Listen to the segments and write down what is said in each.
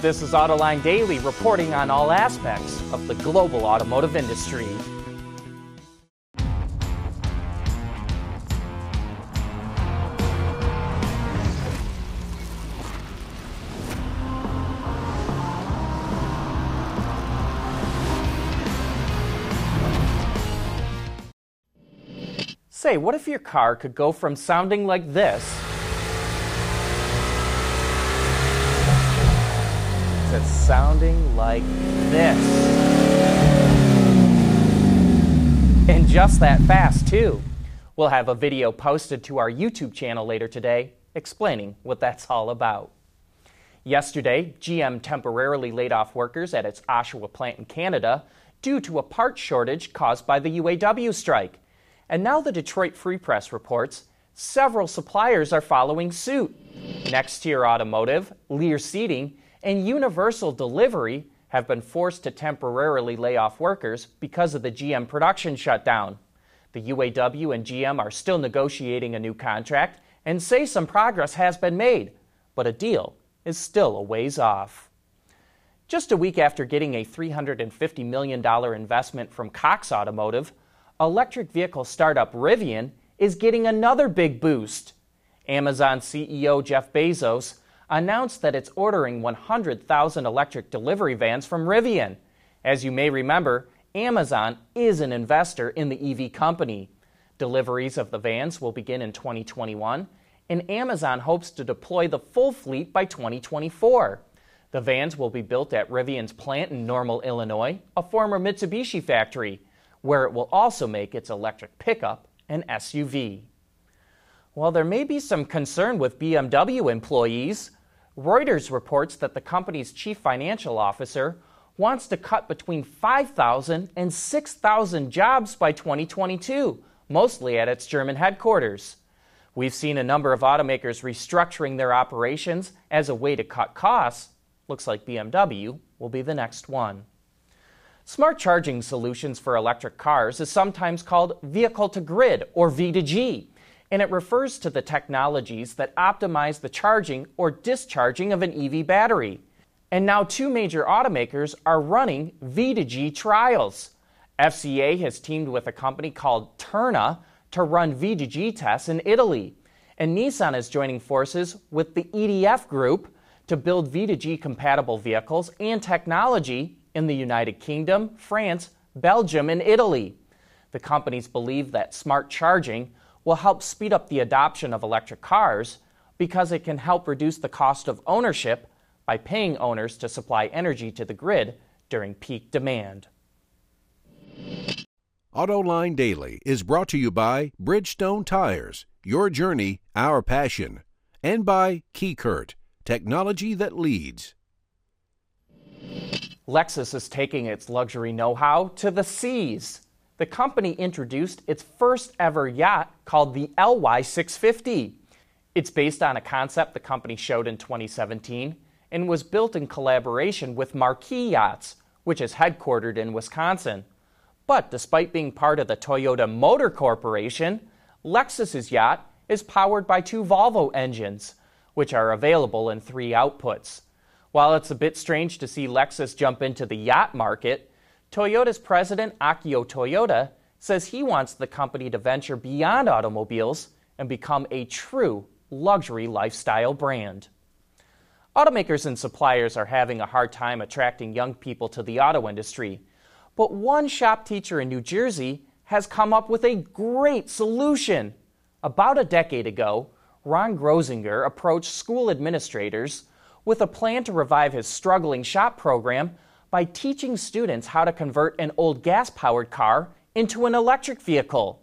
This is Autoline Daily reporting on all aspects of the global automotive industry. Say, what if your car could go from sounding like this to sounding like this? And just that fast, too. We'll have a video posted to our YouTube channel later today explaining what that's all about. Yesterday, GM temporarily laid off workers at its Oshawa plant in Canada due to a part shortage caused by the UAW strike. And now the Detroit Free Press reports several suppliers are following suit. Nexteer Automotive, Lear Seating, and Universal Delivery have been forced to temporarily lay off workers because of the GM production shutdown. The UAW and GM are still negotiating a new contract and say some progress has been made, but a deal is still a ways off. Just a week after getting a $350 million investment from Cox Automotive, electric vehicle startup Rivian is getting another big boost. Amazon CEO Jeff Bezos announced that it's ordering 100,000 electric delivery vans from Rivian. As you may remember, Amazon is an investor in the EV company. Deliveries of the vans will begin in 2021, and Amazon hopes to deploy the full fleet by 2024. The vans will be built at Rivian's plant in Normal, Illinois, a former Mitsubishi factory where it will also make its electric pickup an SUV. While there may be some concern with BMW employees, Reuters reports that the company's chief financial officer wants to cut between 5,000 and 6,000 jobs by 2022, mostly at its German headquarters. We've seen a number of automakers restructuring their operations as a way to cut costs. Looks like BMW will be the next one. Smart charging solutions for electric cars is sometimes called vehicle to grid or V2G, and it refers to the technologies that optimize the charging or discharging of an EV battery. And now two major automakers are running V2G trials. FCA has teamed with a company called Terna to run V2G tests in Italy. And Nissan is joining forces with the EDF Group to build V2G compatible vehicles and technology in the United Kingdom, France, Belgium, and Italy. The companies believe that smart charging will help speed up the adoption of electric cars because it can help reduce the cost of ownership by paying owners to supply energy to the grid during peak demand. AutoLine Daily is brought to you by Bridgestone Tires, your journey, our passion, and by KeyCurt, technology that leads. Lexus is taking its luxury know how to the seas. The company introduced its first ever yacht called the LY650. It's based on a concept the company showed in 2017 and was built in collaboration with Marquis Yachts, which is headquartered in Wisconsin. But despite being part of the Toyota Motor Corporation, Lexus's yacht is powered by two Volvo engines, which are available in three outputs. While it's a bit strange to see Lexus jump into the yacht market, Toyota's president, Akio Toyoda, says he wants the company to venture beyond automobiles and become a true luxury lifestyle brand. Automakers and suppliers are having a hard time attracting young people to the auto industry, but one shop teacher in New Jersey has come up with a great solution. About a decade ago, Ron Grosinger approached school administrators with a plan to revive his struggling shop program by teaching students how to convert an old gas powered car into an electric vehicle.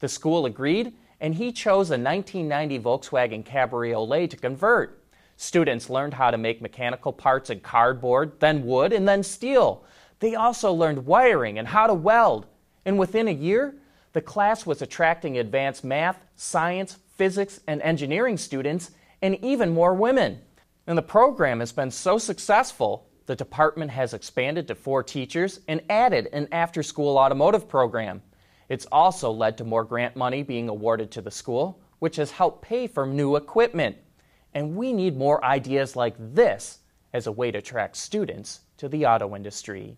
The school agreed, and he chose a 1990 Volkswagen Cabriolet to convert. Students learned how to make mechanical parts in cardboard, then wood, and then steel. They also learned wiring and how to weld. And within a year, the class was attracting advanced math, science, physics, and engineering students, and even more women. And the program has been so successful, the department has expanded to four teachers and added an after school automotive program. It's also led to more grant money being awarded to the school, which has helped pay for new equipment. And we need more ideas like this as a way to attract students to the auto industry.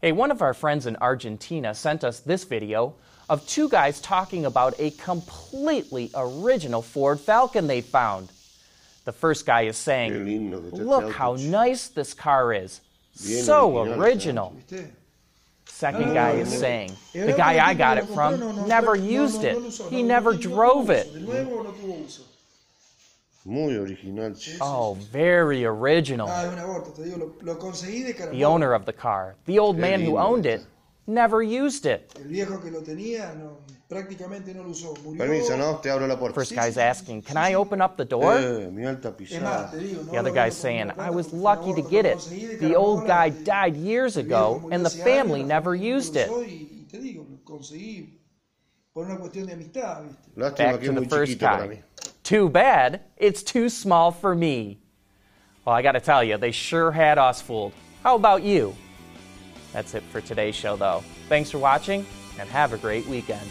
Hey, one of our friends in Argentina sent us this video of two guys talking about a completely original Ford Falcon they found. The first guy is saying, Look how nice this car is. So original. Second guy is saying, The guy I got it from never used it. He never drove it. Muy original. Oh, very original. Ah, es una aborto, te digo, lo, lo conseguí de The owner of the car, the old man who owned it, never used it. El viejo que lo tenía no, prácticamente no lo usó. Murió. Permiso, ¿no? Te abro la puerta. First guy's asking, Can I open up the door? Eh, mi alta Es más, pisada. te digo, no The other lo- guy's saying, I was lucky to get it. The old guy died years ago, and the family never used it. usó Y, y te digo, lo conseguí por una cuestión de amistad, ¿viste? Lástima Back to the first chiquito para mí. guy. Too bad, it's too small for me. Well, I gotta tell you, they sure had us fooled. How about you? That's it for today's show, though. Thanks for watching, and have a great weekend.